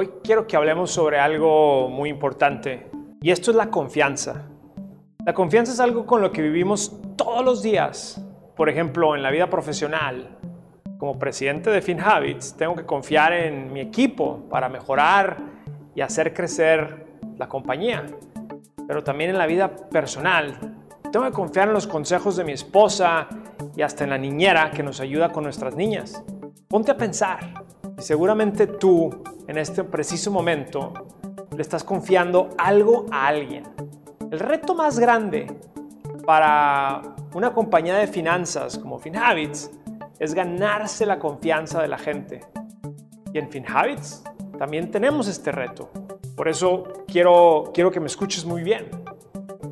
Hoy quiero que hablemos sobre algo muy importante y esto es la confianza. La confianza es algo con lo que vivimos todos los días. Por ejemplo, en la vida profesional, como presidente de FinHabits, tengo que confiar en mi equipo para mejorar y hacer crecer la compañía. Pero también en la vida personal, tengo que confiar en los consejos de mi esposa y hasta en la niñera que nos ayuda con nuestras niñas. Ponte a pensar, y seguramente tú en este preciso momento le estás confiando algo a alguien. El reto más grande para una compañía de finanzas como FinHabits es ganarse la confianza de la gente. Y en FinHabits también tenemos este reto. Por eso quiero, quiero que me escuches muy bien.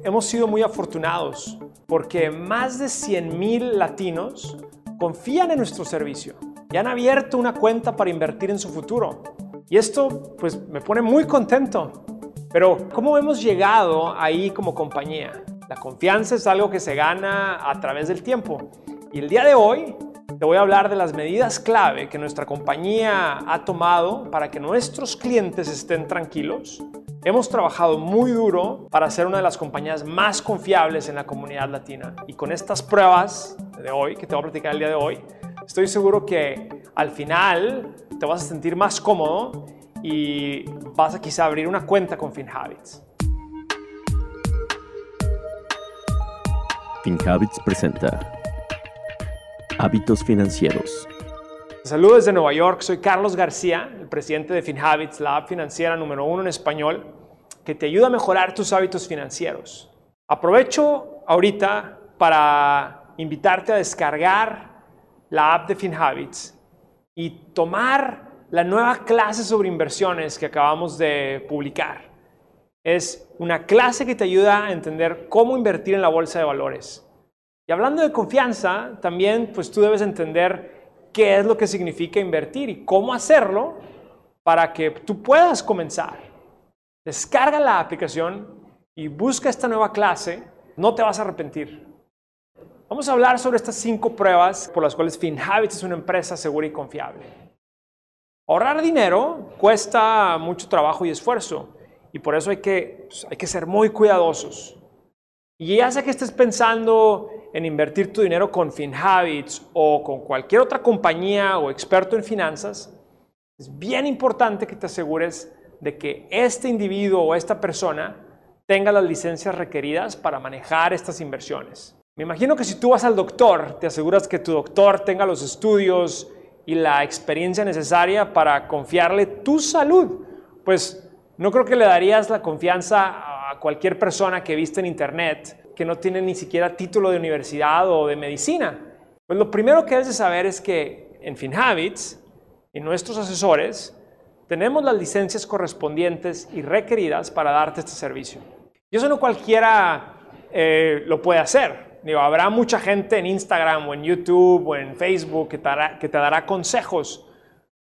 Hemos sido muy afortunados porque más de 100.000 latinos confían en nuestro servicio y han abierto una cuenta para invertir en su futuro. Y esto pues me pone muy contento. Pero ¿cómo hemos llegado ahí como compañía? La confianza es algo que se gana a través del tiempo. Y el día de hoy te voy a hablar de las medidas clave que nuestra compañía ha tomado para que nuestros clientes estén tranquilos. Hemos trabajado muy duro para ser una de las compañías más confiables en la comunidad latina. Y con estas pruebas de hoy, que te voy a platicar el día de hoy, estoy seguro que al final te vas a sentir más cómodo y vas a quizá abrir una cuenta con FinHabits. FinHabits presenta Hábitos Financieros. Saludos desde Nueva York, soy Carlos García, el presidente de FinHabits, la app financiera número uno en español, que te ayuda a mejorar tus hábitos financieros. Aprovecho ahorita para invitarte a descargar la app de FinHabits y tomar la nueva clase sobre inversiones que acabamos de publicar. Es una clase que te ayuda a entender cómo invertir en la bolsa de valores. Y hablando de confianza, también pues tú debes entender qué es lo que significa invertir y cómo hacerlo para que tú puedas comenzar. Descarga la aplicación y busca esta nueva clase. No te vas a arrepentir. Vamos a hablar sobre estas cinco pruebas por las cuales FinHabits es una empresa segura y confiable. Ahorrar dinero cuesta mucho trabajo y esfuerzo y por eso hay que, pues, hay que ser muy cuidadosos. Y ya sea que estés pensando en invertir tu dinero con FinHabits o con cualquier otra compañía o experto en finanzas, es bien importante que te asegures de que este individuo o esta persona tenga las licencias requeridas para manejar estas inversiones. Me imagino que si tú vas al doctor, te aseguras que tu doctor tenga los estudios y la experiencia necesaria para confiarle tu salud. Pues no creo que le darías la confianza a cualquier persona que viste en internet que no tiene ni siquiera título de universidad o de medicina. Pues lo primero que debes de saber es que en FinHabits y nuestros asesores tenemos las licencias correspondientes y requeridas para darte este servicio. Y eso no cualquiera eh, lo puede hacer. Digo, habrá mucha gente en Instagram o en YouTube o en Facebook que te, dará, que te dará consejos,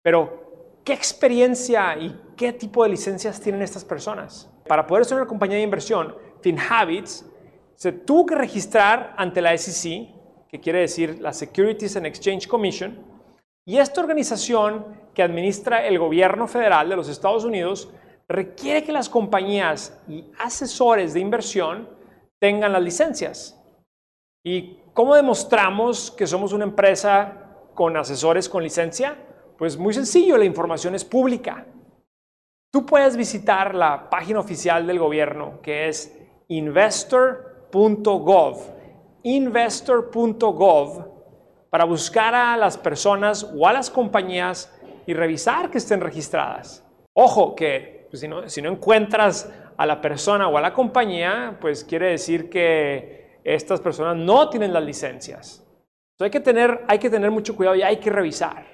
pero ¿qué experiencia y qué tipo de licencias tienen estas personas? Para poder ser una compañía de inversión, FinHabits se tuvo que registrar ante la SEC, que quiere decir la Securities and Exchange Commission, y esta organización que administra el gobierno federal de los Estados Unidos requiere que las compañías y asesores de inversión tengan las licencias. ¿Y cómo demostramos que somos una empresa con asesores con licencia? Pues muy sencillo, la información es pública. Tú puedes visitar la página oficial del gobierno que es investor.gov, investor.gov, para buscar a las personas o a las compañías y revisar que estén registradas. Ojo que pues, si, no, si no encuentras a la persona o a la compañía, pues quiere decir que estas personas no tienen las licencias. Entonces hay que tener, hay que tener mucho cuidado y hay que revisar.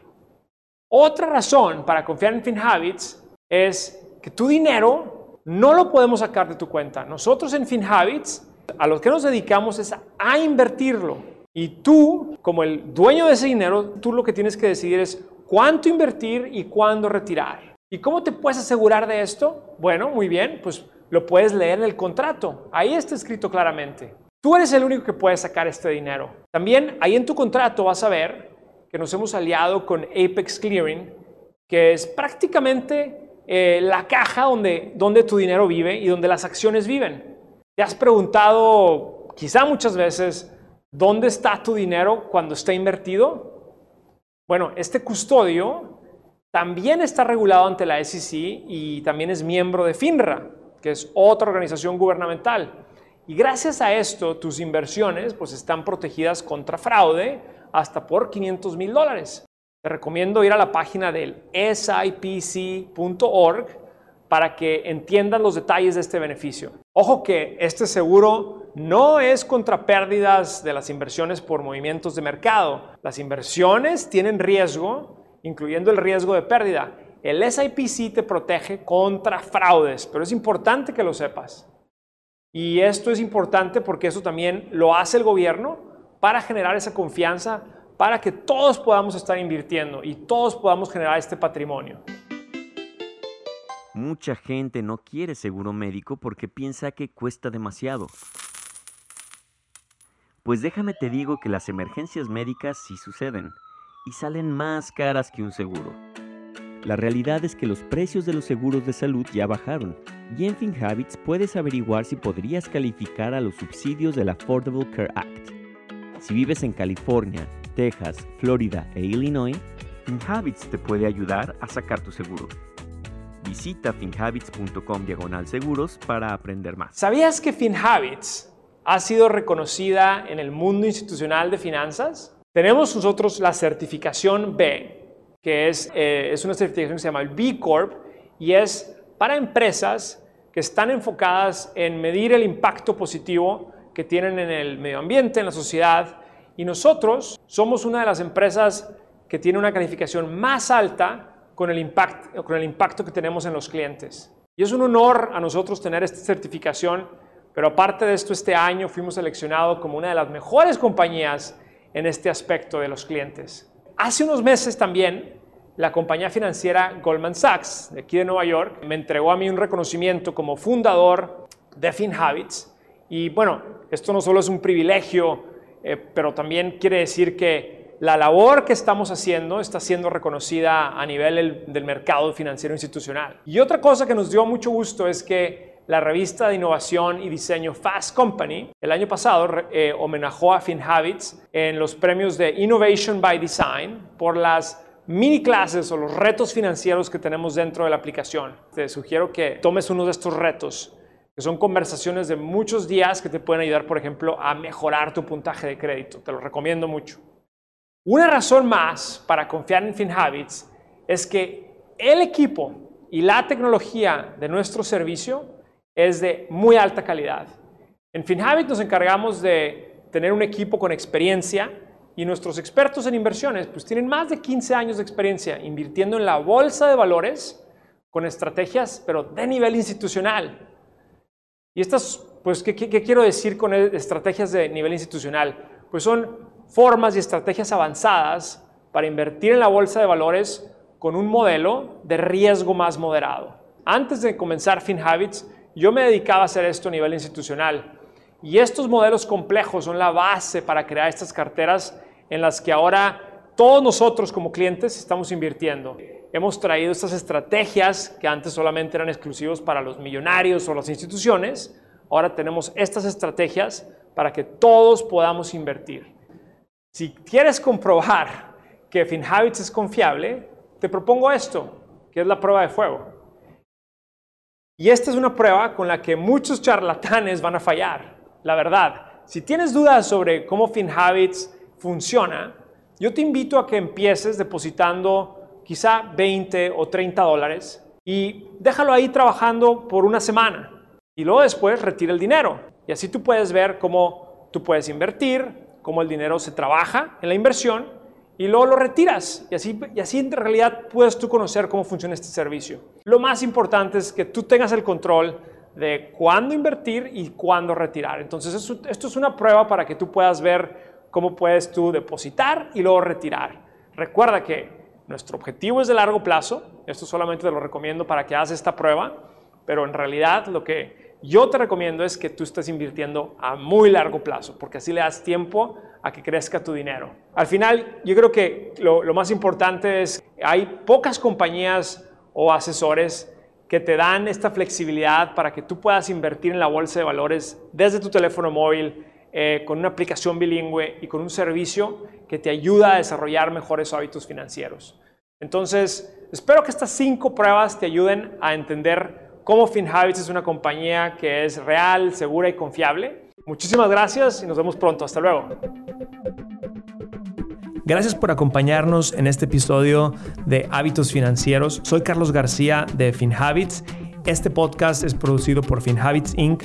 Otra razón para confiar en FinHabits es que tu dinero no lo podemos sacar de tu cuenta. Nosotros en FinHabits a lo que nos dedicamos es a invertirlo. Y tú, como el dueño de ese dinero, tú lo que tienes que decidir es cuánto invertir y cuándo retirar. ¿Y cómo te puedes asegurar de esto? Bueno, muy bien, pues lo puedes leer en el contrato. Ahí está escrito claramente. Tú eres el único que puede sacar este dinero. También ahí en tu contrato vas a ver que nos hemos aliado con Apex Clearing, que es prácticamente eh, la caja donde, donde tu dinero vive y donde las acciones viven. ¿Te has preguntado, quizá muchas veces, dónde está tu dinero cuando está invertido? Bueno, este custodio también está regulado ante la SEC y también es miembro de FINRA, que es otra organización gubernamental. Y gracias a esto, tus inversiones pues, están protegidas contra fraude hasta por 500 mil dólares. Te recomiendo ir a la página del sipc.org para que entiendan los detalles de este beneficio. Ojo que este seguro no es contra pérdidas de las inversiones por movimientos de mercado. Las inversiones tienen riesgo, incluyendo el riesgo de pérdida. El SIPC te protege contra fraudes, pero es importante que lo sepas. Y esto es importante porque eso también lo hace el gobierno para generar esa confianza para que todos podamos estar invirtiendo y todos podamos generar este patrimonio. Mucha gente no quiere seguro médico porque piensa que cuesta demasiado. Pues déjame te digo que las emergencias médicas sí suceden y salen más caras que un seguro. La realidad es que los precios de los seguros de salud ya bajaron y en FinHabits puedes averiguar si podrías calificar a los subsidios del Affordable Care Act. Si vives en California, Texas, Florida e Illinois, FinHabits te puede ayudar a sacar tu seguro. Visita finhabits.com diagonal seguros para aprender más. ¿Sabías que FinHabits ha sido reconocida en el mundo institucional de finanzas? Tenemos nosotros la certificación B, que es, eh, es una certificación que se llama el B Corp y es para empresas que están enfocadas en medir el impacto positivo que tienen en el medio ambiente, en la sociedad y nosotros somos una de las empresas que tiene una calificación más alta con el, impacto, con el impacto que tenemos en los clientes. Y es un honor a nosotros tener esta certificación, pero aparte de esto, este año fuimos seleccionados como una de las mejores compañías en este aspecto de los clientes. Hace unos meses también, la compañía financiera Goldman Sachs, de aquí de Nueva York, me entregó a mí un reconocimiento como fundador de FinHabits. Y bueno, esto no solo es un privilegio eh, pero también quiere decir que la labor que estamos haciendo está siendo reconocida a nivel del, mercado financiero institucional. Y otra cosa que nos dio mucho gusto es que la revista de innovación y diseño Fast Company el año pasado eh, homenajó a FinHabits en los premios de Innovation by Design por las mini clases o los retos financieros que tenemos dentro de la aplicación. Te sugiero que tomes uno de estos retos que son conversaciones de muchos días que te pueden ayudar, por ejemplo, a mejorar tu puntaje de crédito. Te lo recomiendo mucho. Una razón más para confiar en FinHabits es que el equipo y la tecnología de nuestro servicio es de muy alta calidad. En FinHabits nos encargamos de tener un equipo con experiencia y nuestros expertos en inversiones pues tienen más de 15 años de experiencia invirtiendo en la bolsa de valores con estrategias pero de nivel institucional. Y estas, pues, ¿qué, quiero decir con estrategias de nivel institucional? Pues son formas y estrategias avanzadas para invertir en la bolsa de valores con un modelo de riesgo más moderado. Antes de comenzar FinHabits, yo me dedicaba a hacer esto a nivel institucional. Y estos modelos complejos son la base para crear estas carteras en las que ahora todos nosotros como clientes estamos invirtiendo hemos traído estas estrategias que antes solamente eran exclusivos para los millonarios o las instituciones. Ahora tenemos estas estrategias para que todos podamos invertir. Si quieres comprobar que FinHabits es confiable, te propongo esto, que es la prueba de fuego. Y esta es una prueba con la que muchos charlatanes van a fallar. La verdad, si tienes dudas sobre cómo FinHabits funciona, yo te invito a que empieces depositando quizá 20 o 30 dólares y déjalo ahí trabajando por una semana y luego después retira el dinero. Y así tú puedes ver cómo tú puedes invertir, cómo el dinero se trabaja en la inversión y luego lo retiras. Y así, y así en realidad puedes tú conocer cómo funciona este servicio. Lo más importante es que tú tengas el control de cuándo invertir y cuándo retirar. Entonces esto es una prueba para que tú puedas ver cómo puedes tú depositar y luego retirar. Recuerda que nuestro objetivo es de largo plazo, esto solamente te lo recomiendo para que hagas esta prueba, pero en realidad lo que yo te recomiendo es que tú estés invirtiendo a muy largo plazo, porque así le das tiempo a que crezca tu dinero. Al final, yo creo que lo, más importante es, hay pocas compañías o asesores que te dan esta flexibilidad para que tú puedas invertir en la bolsa de valores desde tu teléfono móvil, eh, con una aplicación bilingüe y con un servicio que te ayuda a desarrollar mejores hábitos financieros. Entonces, espero que estas cinco pruebas te ayuden a entender cómo FinHabits es una compañía que es real, segura y confiable. Muchísimas gracias y nos vemos pronto. Hasta luego. Gracias por acompañarnos en este episodio de Hábitos Financieros. Soy Carlos García de FinHabits. Este podcast es producido por FinHabits Inc.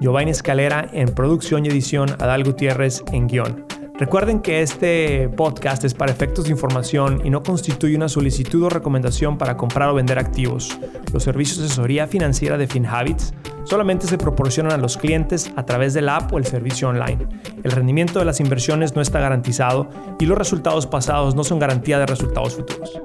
Giovanni Escalera en producción y edición, Adal Gutiérrez en guion. Recuerden que este podcast es para efectos de información y no constituye una solicitud o recomendación para comprar o vender activos. Los servicios de asesoría financiera de FinHabits solamente se proporcionan a los clientes a través de la app o el servicio online. El rendimiento de las inversiones no está garantizado y los resultados pasados no son garantía de resultados futuros.